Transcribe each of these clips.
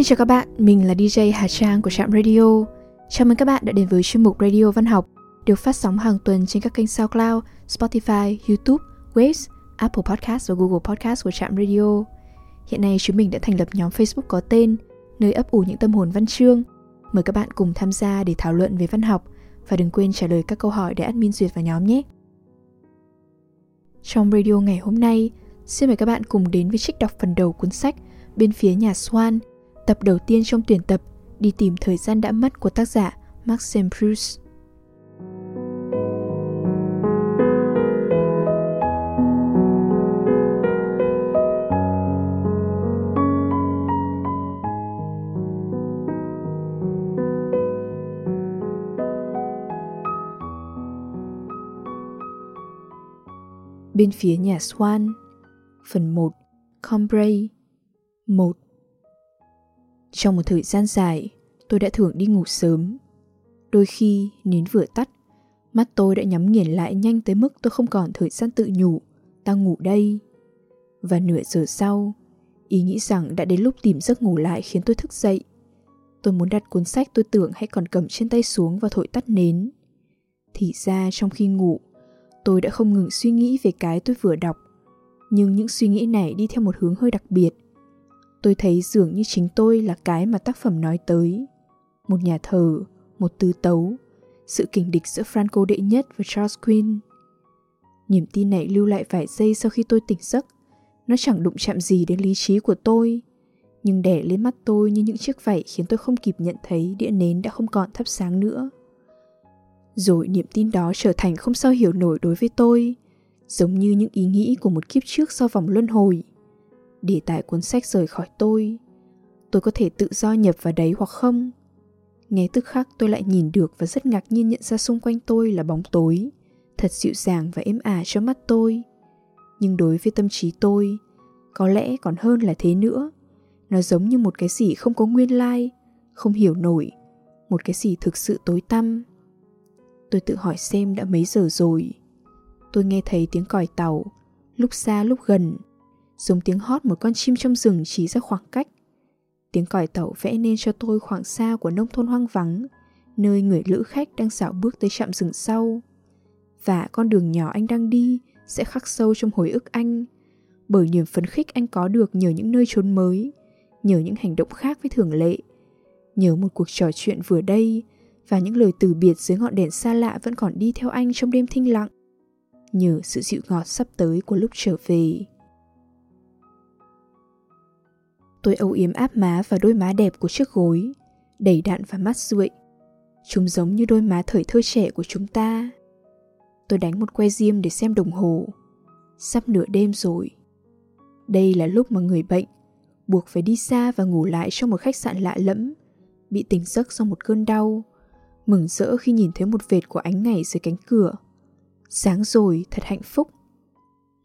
Xin chào các bạn, mình là DJ Hà Trang của Trạm Radio. Chào mừng các bạn đã đến với chuyên mục Radio Văn học được phát sóng hàng tuần trên các kênh SoundCloud, Spotify, YouTube, Waves, Apple Podcast và Google Podcast của Trạm Radio. Hiện nay chúng mình đã thành lập nhóm Facebook có tên nơi ấp ủ những tâm hồn văn chương. Mời các bạn cùng tham gia để thảo luận về văn học và đừng quên trả lời các câu hỏi để admin duyệt vào nhóm nhé. Trong radio ngày hôm nay, xin mời các bạn cùng đến với trích đọc phần đầu cuốn sách Bên phía nhà Swan, tập đầu tiên trong tuyển tập, Đi tìm thời gian đã mất của tác giả Maxim Proust. Bên phía nhà Swan, Phần 1 Combray 1 trong một thời gian dài, tôi đã thường đi ngủ sớm. Đôi khi, nến vừa tắt, mắt tôi đã nhắm nghiền lại nhanh tới mức tôi không còn thời gian tự nhủ, ta ngủ đây. Và nửa giờ sau, ý nghĩ rằng đã đến lúc tìm giấc ngủ lại khiến tôi thức dậy. Tôi muốn đặt cuốn sách tôi tưởng hay còn cầm trên tay xuống và thổi tắt nến. Thì ra trong khi ngủ, tôi đã không ngừng suy nghĩ về cái tôi vừa đọc nhưng những suy nghĩ này đi theo một hướng hơi đặc biệt tôi thấy dường như chính tôi là cái mà tác phẩm nói tới. Một nhà thờ, một tư tấu, sự kình địch giữa franco đệ nhất và charles Queen niềm tin này lưu lại vài giây sau khi tôi tỉnh giấc. Nó chẳng đụng chạm gì đến lý trí của tôi, nhưng đẻ lên mắt tôi như những chiếc vảy khiến tôi không kịp nhận thấy đĩa nến đã không còn thắp sáng nữa. Rồi niềm tin đó trở thành không sao hiểu nổi đối với tôi, giống như những ý nghĩ của một kiếp trước sau vòng luân hồi để tại cuốn sách rời khỏi tôi. Tôi có thể tự do nhập vào đấy hoặc không? Nghe tức khắc tôi lại nhìn được và rất ngạc nhiên nhận ra xung quanh tôi là bóng tối, thật dịu dàng và êm ả cho mắt tôi. Nhưng đối với tâm trí tôi, có lẽ còn hơn là thế nữa. Nó giống như một cái gì không có nguyên lai, không hiểu nổi, một cái gì thực sự tối tăm. Tôi tự hỏi xem đã mấy giờ rồi. Tôi nghe thấy tiếng còi tàu, lúc xa lúc gần giống tiếng hót một con chim trong rừng chỉ ra khoảng cách. Tiếng còi tàu vẽ nên cho tôi khoảng xa của nông thôn hoang vắng, nơi người lữ khách đang dạo bước tới trạm rừng sau. Và con đường nhỏ anh đang đi sẽ khắc sâu trong hồi ức anh, bởi niềm phấn khích anh có được nhờ những nơi trốn mới, nhờ những hành động khác với thường lệ, nhờ một cuộc trò chuyện vừa đây và những lời từ biệt dưới ngọn đèn xa lạ vẫn còn đi theo anh trong đêm thinh lặng, nhờ sự dịu ngọt sắp tới của lúc trở về. Tôi âu yếm áp má và đôi má đẹp của chiếc gối đầy đặn và mắt rượi. chúng giống như đôi má thời thơ trẻ của chúng ta tôi đánh một que diêm để xem đồng hồ sắp nửa đêm rồi đây là lúc mà người bệnh buộc phải đi xa và ngủ lại trong một khách sạn lạ lẫm bị tỉnh giấc sau một cơn đau mừng rỡ khi nhìn thấy một vệt của ánh ngày dưới cánh cửa. Sáng rồi, thật hạnh phúc.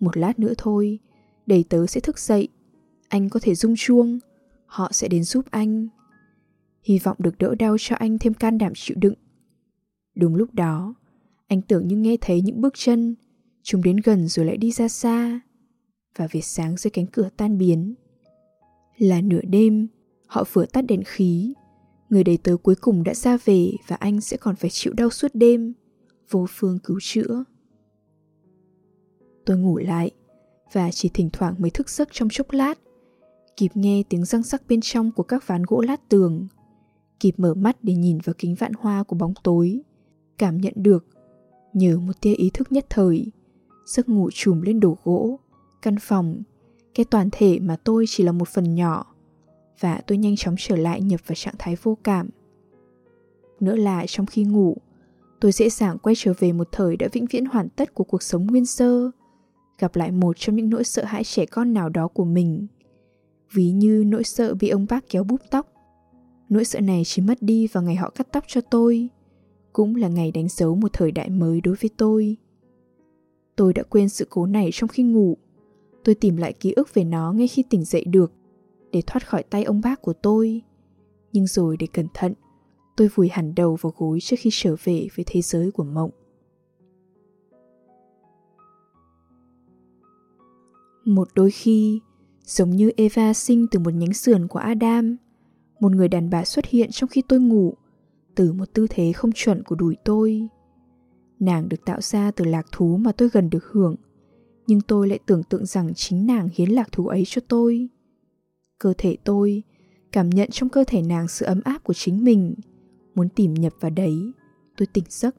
Một lát nữa thôi, đầy tớ sẽ thức dậy. Anh có thể rung chuông, họ sẽ đến giúp anh. Hy vọng được đỡ đau cho anh thêm can đảm chịu đựng. Đúng lúc đó, anh tưởng như nghe thấy những bước chân, chúng đến gần rồi lại đi ra xa. Và vệt sáng dưới cánh cửa tan biến. Là nửa đêm, họ vừa tắt đèn khí người đầy tớ cuối cùng đã ra về và anh sẽ còn phải chịu đau suốt đêm vô phương cứu chữa tôi ngủ lại và chỉ thỉnh thoảng mới thức giấc trong chốc lát kịp nghe tiếng răng sắc bên trong của các ván gỗ lát tường kịp mở mắt để nhìn vào kính vạn hoa của bóng tối cảm nhận được nhờ một tia ý thức nhất thời giấc ngủ trùm lên đổ gỗ căn phòng cái toàn thể mà tôi chỉ là một phần nhỏ và tôi nhanh chóng trở lại nhập vào trạng thái vô cảm. Nữa là trong khi ngủ, tôi dễ dàng quay trở về một thời đã vĩnh viễn hoàn tất của cuộc sống nguyên sơ, gặp lại một trong những nỗi sợ hãi trẻ con nào đó của mình. Ví như nỗi sợ bị ông bác kéo búp tóc. Nỗi sợ này chỉ mất đi vào ngày họ cắt tóc cho tôi, cũng là ngày đánh dấu một thời đại mới đối với tôi. Tôi đã quên sự cố này trong khi ngủ. Tôi tìm lại ký ức về nó ngay khi tỉnh dậy được để thoát khỏi tay ông bác của tôi. Nhưng rồi để cẩn thận, tôi vùi hẳn đầu vào gối trước khi trở về với thế giới của mộng. Một đôi khi, giống như Eva sinh từ một nhánh sườn của Adam, một người đàn bà xuất hiện trong khi tôi ngủ, từ một tư thế không chuẩn của đùi tôi. Nàng được tạo ra từ lạc thú mà tôi gần được hưởng, nhưng tôi lại tưởng tượng rằng chính nàng hiến lạc thú ấy cho tôi. Cơ thể tôi cảm nhận trong cơ thể nàng sự ấm áp của chính mình, muốn tìm nhập vào đấy, tôi tỉnh giấc.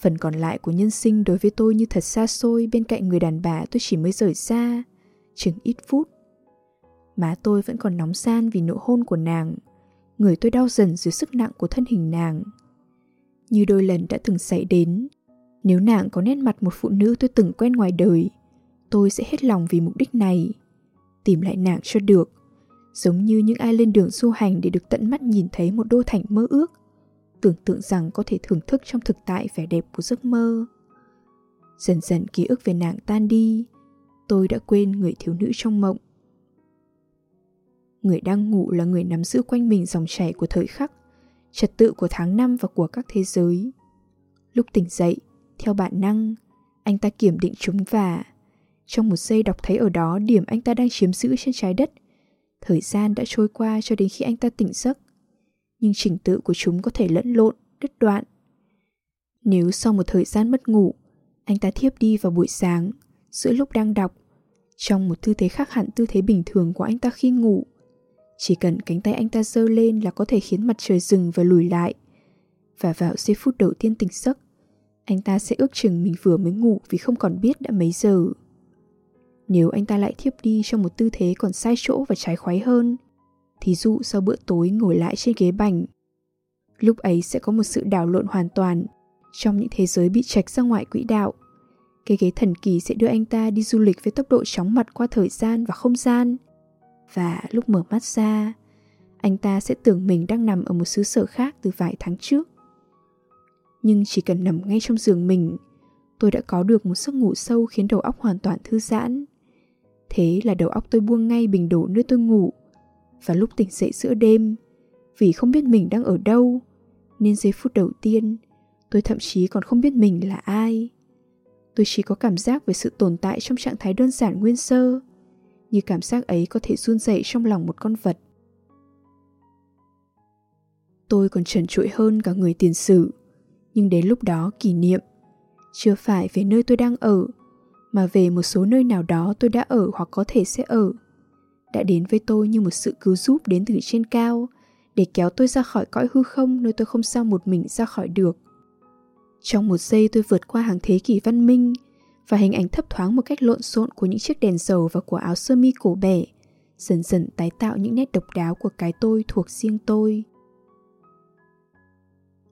Phần còn lại của nhân sinh đối với tôi như thật xa xôi bên cạnh người đàn bà tôi chỉ mới rời xa, chừng ít phút. Má tôi vẫn còn nóng san vì nụ hôn của nàng, người tôi đau dần dưới sức nặng của thân hình nàng. Như đôi lần đã từng xảy đến, nếu nàng có nét mặt một phụ nữ tôi từng quen ngoài đời, tôi sẽ hết lòng vì mục đích này. Tìm lại nàng cho được, giống như những ai lên đường du hành để được tận mắt nhìn thấy một đô thành mơ ước, tưởng tượng rằng có thể thưởng thức trong thực tại vẻ đẹp của giấc mơ. Dần dần ký ức về nàng tan đi, tôi đã quên người thiếu nữ trong mộng. Người đang ngủ là người nắm giữ quanh mình dòng chảy của thời khắc, trật tự của tháng năm và của các thế giới. Lúc tỉnh dậy, theo bản năng, anh ta kiểm định chúng và trong một giây đọc thấy ở đó điểm anh ta đang chiếm giữ trên trái đất. Thời gian đã trôi qua cho đến khi anh ta tỉnh giấc, nhưng trình tự của chúng có thể lẫn lộn, đứt đoạn. Nếu sau một thời gian mất ngủ, anh ta thiếp đi vào buổi sáng, giữa lúc đang đọc, trong một tư thế khác hẳn tư thế bình thường của anh ta khi ngủ, chỉ cần cánh tay anh ta giơ lên là có thể khiến mặt trời dừng và lùi lại. Và vào giây phút đầu tiên tỉnh giấc, anh ta sẽ ước chừng mình vừa mới ngủ vì không còn biết đã mấy giờ. Nếu anh ta lại thiếp đi trong một tư thế còn sai chỗ và trái khoái hơn, thí dụ sau bữa tối ngồi lại trên ghế bành, lúc ấy sẽ có một sự đảo lộn hoàn toàn trong những thế giới bị trạch ra ngoài quỹ đạo. Cái ghế thần kỳ sẽ đưa anh ta đi du lịch với tốc độ chóng mặt qua thời gian và không gian – và lúc mở mắt ra, anh ta sẽ tưởng mình đang nằm ở một xứ sở khác từ vài tháng trước. Nhưng chỉ cần nằm ngay trong giường mình, tôi đã có được một giấc ngủ sâu khiến đầu óc hoàn toàn thư giãn. Thế là đầu óc tôi buông ngay bình đổ nơi tôi ngủ. Và lúc tỉnh dậy giữa đêm, vì không biết mình đang ở đâu, nên giây phút đầu tiên, tôi thậm chí còn không biết mình là ai. Tôi chỉ có cảm giác về sự tồn tại trong trạng thái đơn giản nguyên sơ, như cảm giác ấy có thể run dậy trong lòng một con vật. Tôi còn trần trụi hơn cả người tiền sử, nhưng đến lúc đó kỷ niệm, chưa phải về nơi tôi đang ở, mà về một số nơi nào đó tôi đã ở hoặc có thể sẽ ở, đã đến với tôi như một sự cứu giúp đến từ trên cao, để kéo tôi ra khỏi cõi hư không nơi tôi không sao một mình ra khỏi được. Trong một giây tôi vượt qua hàng thế kỷ văn minh, và hình ảnh thấp thoáng một cách lộn xộn của những chiếc đèn dầu và của áo sơ mi cổ bẻ, dần dần tái tạo những nét độc đáo của cái tôi thuộc riêng tôi.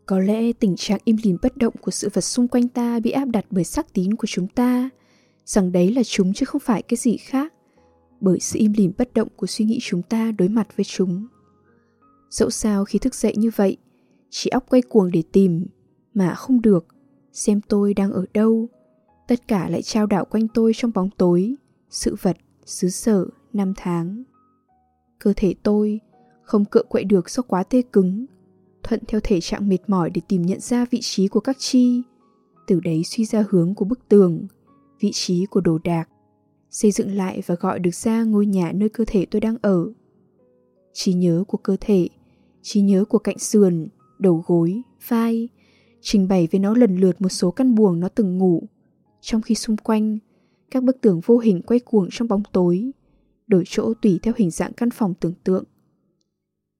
Có lẽ tình trạng im lìm bất động của sự vật xung quanh ta bị áp đặt bởi sắc tín của chúng ta, rằng đấy là chúng chứ không phải cái gì khác, bởi sự im lìm bất động của suy nghĩ chúng ta đối mặt với chúng. Dẫu sao khi thức dậy như vậy, chỉ óc quay cuồng để tìm, mà không được, xem tôi đang ở đâu, tất cả lại trao đảo quanh tôi trong bóng tối, sự vật, xứ sở, năm tháng. Cơ thể tôi không cựa quậy được do quá tê cứng, thuận theo thể trạng mệt mỏi để tìm nhận ra vị trí của các chi, từ đấy suy ra hướng của bức tường, vị trí của đồ đạc, xây dựng lại và gọi được ra ngôi nhà nơi cơ thể tôi đang ở. Trí nhớ của cơ thể, trí nhớ của cạnh sườn, đầu gối, vai, trình bày với nó lần lượt một số căn buồng nó từng ngủ, trong khi xung quanh các bức tường vô hình quay cuồng trong bóng tối đổi chỗ tùy theo hình dạng căn phòng tưởng tượng.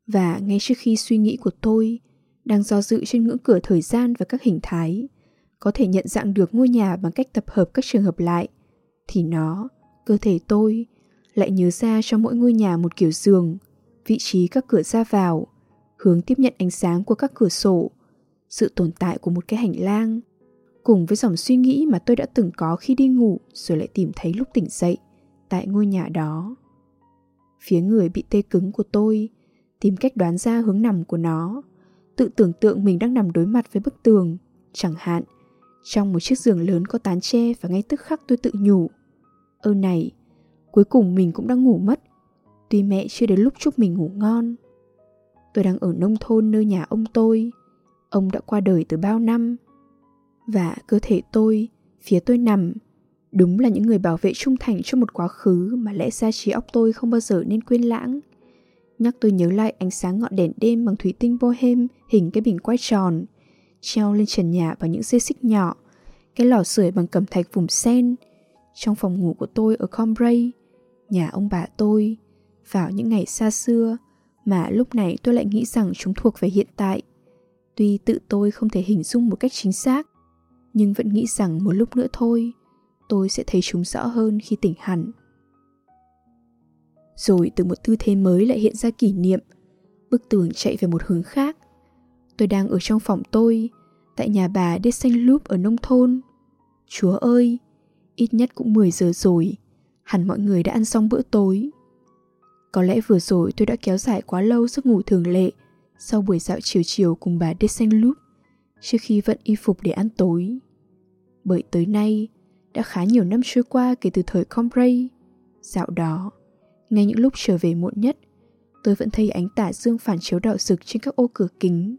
Và ngay trước khi suy nghĩ của tôi đang do dự trên ngưỡng cửa thời gian và các hình thái có thể nhận dạng được ngôi nhà bằng cách tập hợp các trường hợp lại thì nó cơ thể tôi lại nhớ ra cho mỗi ngôi nhà một kiểu giường vị trí các cửa ra vào hướng tiếp nhận ánh sáng của các cửa sổ sự tồn tại của một cái hành lang cùng với dòng suy nghĩ mà tôi đã từng có khi đi ngủ rồi lại tìm thấy lúc tỉnh dậy tại ngôi nhà đó. Phía người bị tê cứng của tôi tìm cách đoán ra hướng nằm của nó, tự tưởng tượng mình đang nằm đối mặt với bức tường, chẳng hạn trong một chiếc giường lớn có tán tre và ngay tức khắc tôi tự nhủ. Ơ này, cuối cùng mình cũng đang ngủ mất, tuy mẹ chưa đến lúc chúc mình ngủ ngon. Tôi đang ở nông thôn nơi nhà ông tôi, ông đã qua đời từ bao năm và cơ thể tôi, phía tôi nằm, đúng là những người bảo vệ trung thành cho một quá khứ mà lẽ ra trí óc tôi không bao giờ nên quên lãng. Nhắc tôi nhớ lại ánh sáng ngọn đèn đêm bằng thủy tinh bohem hình cái bình quay tròn, treo lên trần nhà bằng những dây xích nhỏ, cái lò sưởi bằng cẩm thạch vùng sen, trong phòng ngủ của tôi ở Combray, nhà ông bà tôi, vào những ngày xa xưa mà lúc này tôi lại nghĩ rằng chúng thuộc về hiện tại. Tuy tự tôi không thể hình dung một cách chính xác, nhưng vẫn nghĩ rằng một lúc nữa thôi, tôi sẽ thấy chúng rõ hơn khi tỉnh hẳn. Rồi từ một tư thế mới lại hiện ra kỷ niệm, bức tường chạy về một hướng khác. Tôi đang ở trong phòng tôi, tại nhà bà De Saint Loup ở nông thôn. Chúa ơi, ít nhất cũng 10 giờ rồi, hẳn mọi người đã ăn xong bữa tối. Có lẽ vừa rồi tôi đã kéo dài quá lâu giấc ngủ thường lệ sau buổi dạo chiều chiều cùng bà Desenloup trước khi vận y phục để ăn tối. Bởi tới nay, đã khá nhiều năm trôi qua kể từ thời Combray. Dạo đó, ngay những lúc trở về muộn nhất, tôi vẫn thấy ánh tả dương phản chiếu đạo rực trên các ô cửa kính.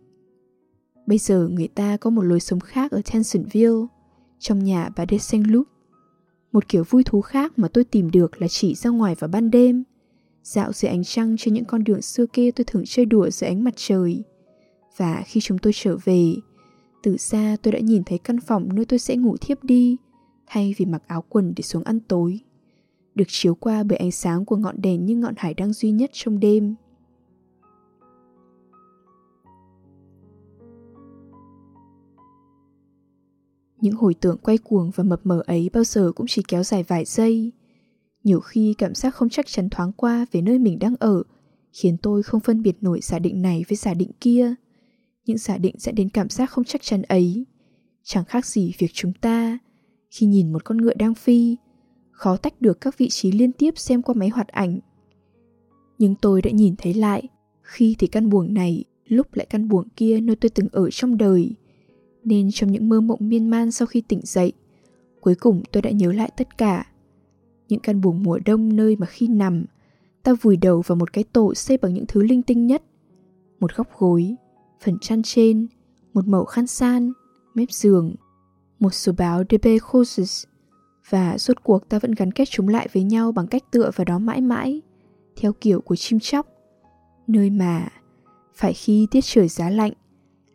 Bây giờ người ta có một lối sống khác ở Tensonville, trong nhà bà Desenloup. Một kiểu vui thú khác mà tôi tìm được là chỉ ra ngoài vào ban đêm, dạo dưới ánh trăng trên những con đường xưa kia tôi thường chơi đùa dưới ánh mặt trời. Và khi chúng tôi trở về, từ xa tôi đã nhìn thấy căn phòng nơi tôi sẽ ngủ thiếp đi, thay vì mặc áo quần để xuống ăn tối. Được chiếu qua bởi ánh sáng của ngọn đèn như ngọn hải đăng duy nhất trong đêm. Những hồi tưởng quay cuồng và mập mờ ấy bao giờ cũng chỉ kéo dài vài giây. Nhiều khi cảm giác không chắc chắn thoáng qua về nơi mình đang ở, khiến tôi không phân biệt nổi giả định này với giả định kia. Những giả định dẫn đến cảm giác không chắc chắn ấy. Chẳng khác gì việc chúng ta, khi nhìn một con ngựa đang phi, khó tách được các vị trí liên tiếp xem qua máy hoạt ảnh. Nhưng tôi đã nhìn thấy lại, khi thì căn buồng này, lúc lại căn buồng kia nơi tôi từng ở trong đời – nên trong những mơ mộng miên man sau khi tỉnh dậy, cuối cùng tôi đã nhớ lại tất cả. Những căn buồng mùa đông nơi mà khi nằm, ta vùi đầu vào một cái tổ xây bằng những thứ linh tinh nhất. Một góc gối, phần chăn trên, một mẩu khăn san, mép giường, một số báo DB Courses, và rốt cuộc ta vẫn gắn kết chúng lại với nhau bằng cách tựa vào đó mãi mãi, theo kiểu của chim chóc, nơi mà phải khi tiết trời giá lạnh,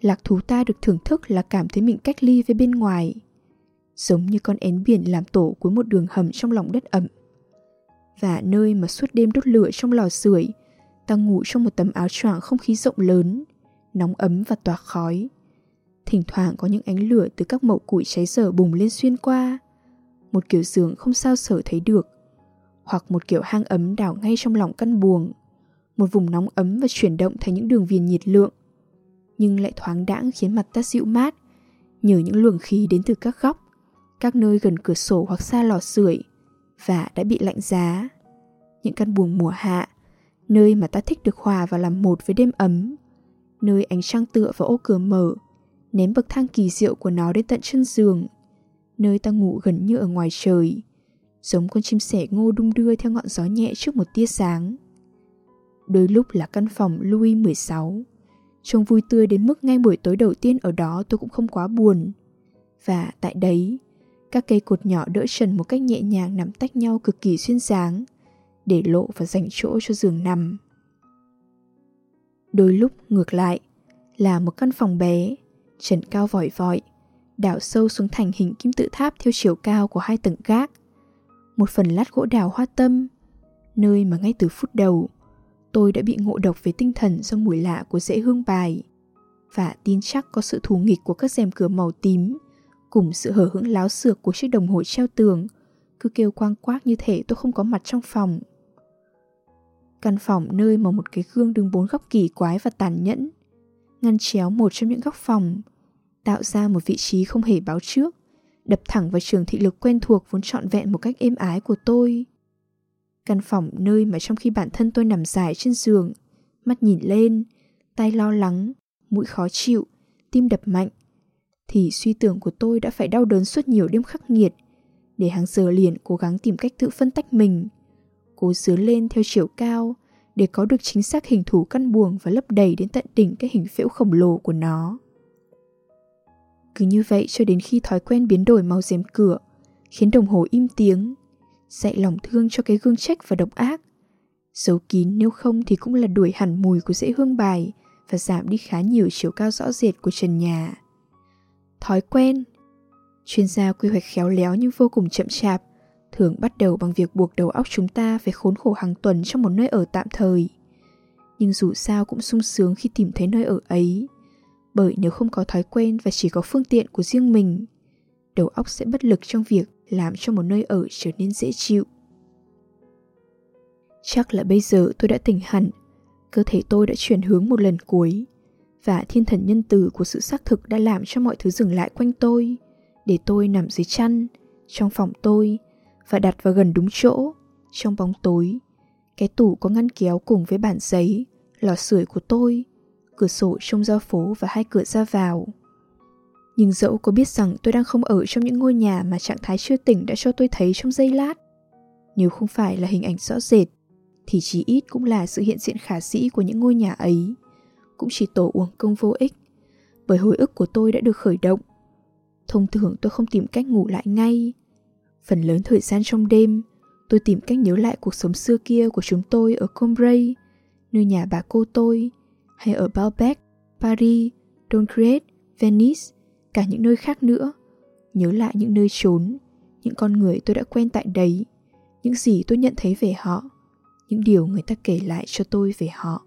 lạc thú ta được thưởng thức là cảm thấy mình cách ly với bên ngoài giống như con én biển làm tổ cuối một đường hầm trong lòng đất ẩm. Và nơi mà suốt đêm đốt lửa trong lò sưởi, ta ngủ trong một tấm áo choàng không khí rộng lớn, nóng ấm và tỏa khói. Thỉnh thoảng có những ánh lửa từ các mẩu củi cháy dở bùng lên xuyên qua, một kiểu giường không sao sở thấy được, hoặc một kiểu hang ấm đảo ngay trong lòng căn buồng, một vùng nóng ấm và chuyển động thành những đường viền nhiệt lượng. Nhưng lại thoáng đãng khiến mặt ta dịu mát, nhờ những luồng khí đến từ các góc các nơi gần cửa sổ hoặc xa lò sưởi và đã bị lạnh giá những căn buồng mùa hạ nơi mà ta thích được hòa và làm một với đêm ấm nơi ánh trăng tựa vào ô cửa mở ném bậc thang kỳ diệu của nó đến tận chân giường nơi ta ngủ gần như ở ngoài trời giống con chim sẻ ngô đung đưa theo ngọn gió nhẹ trước một tia sáng đôi lúc là căn phòng Louis 16, Trông vui tươi đến mức ngay buổi tối đầu tiên ở đó tôi cũng không quá buồn. Và tại đấy, các cây cột nhỏ đỡ trần một cách nhẹ nhàng nằm tách nhau cực kỳ xuyên dáng, để lộ và dành chỗ cho giường nằm. Đôi lúc ngược lại, là một căn phòng bé, trần cao vòi vọi, đảo sâu xuống thành hình kim tự tháp theo chiều cao của hai tầng gác. Một phần lát gỗ đào hoa tâm, nơi mà ngay từ phút đầu, tôi đã bị ngộ độc về tinh thần do mùi lạ của rễ hương bài và tin chắc có sự thù nghịch của các rèm cửa màu tím cùng sự hở hững láo xược của chiếc đồng hồ treo tường cứ kêu quang quác như thể tôi không có mặt trong phòng. Căn phòng nơi mà một cái gương đứng bốn góc kỳ quái và tàn nhẫn ngăn chéo một trong những góc phòng tạo ra một vị trí không hề báo trước đập thẳng vào trường thị lực quen thuộc vốn trọn vẹn một cách êm ái của tôi Căn phòng nơi mà trong khi bản thân tôi nằm dài trên giường, mắt nhìn lên, tay lo lắng, mũi khó chịu, tim đập mạnh, thì suy tưởng của tôi đã phải đau đớn suốt nhiều đêm khắc nghiệt, để hàng giờ liền cố gắng tìm cách tự phân tách mình, cố dứa lên theo chiều cao để có được chính xác hình thù căn buồng và lấp đầy đến tận đỉnh cái hình phễu khổng lồ của nó. Cứ như vậy cho đến khi thói quen biến đổi màu rèm cửa, khiến đồng hồ im tiếng, dạy lòng thương cho cái gương trách và độc ác Giấu kín nếu không thì cũng là đuổi hẳn mùi của dễ hương bài và giảm đi khá nhiều chiều cao rõ rệt của trần nhà. Thói quen Chuyên gia quy hoạch khéo léo nhưng vô cùng chậm chạp, thường bắt đầu bằng việc buộc đầu óc chúng ta phải khốn khổ hàng tuần trong một nơi ở tạm thời. Nhưng dù sao cũng sung sướng khi tìm thấy nơi ở ấy, bởi nếu không có thói quen và chỉ có phương tiện của riêng mình, đầu óc sẽ bất lực trong việc làm cho một nơi ở trở nên dễ chịu. Chắc là bây giờ tôi đã tỉnh hẳn, cơ thể tôi đã chuyển hướng một lần cuối, và thiên thần nhân từ của sự xác thực đã làm cho mọi thứ dừng lại quanh tôi, để tôi nằm dưới chăn, trong phòng tôi, và đặt vào gần đúng chỗ, trong bóng tối. Cái tủ có ngăn kéo cùng với bản giấy, lò sưởi của tôi, cửa sổ trông ra phố và hai cửa ra vào. Nhưng dẫu có biết rằng tôi đang không ở trong những ngôi nhà mà trạng thái chưa tỉnh đã cho tôi thấy trong giây lát, nếu không phải là hình ảnh rõ rệt, thì chí ít cũng là sự hiện diện khả sĩ của những ngôi nhà ấy, cũng chỉ tổ uổng công vô ích, bởi hồi ức của tôi đã được khởi động. Thông thường tôi không tìm cách ngủ lại ngay. Phần lớn thời gian trong đêm, tôi tìm cách nhớ lại cuộc sống xưa kia của chúng tôi ở Combray, nơi nhà bà cô tôi, hay ở Balbec, Paris, Doncret, Venice, cả những nơi khác nữa. Nhớ lại những nơi trốn, những con người tôi đã quen tại đấy, những gì tôi nhận thấy về họ, những điều người ta kể lại cho tôi về họ.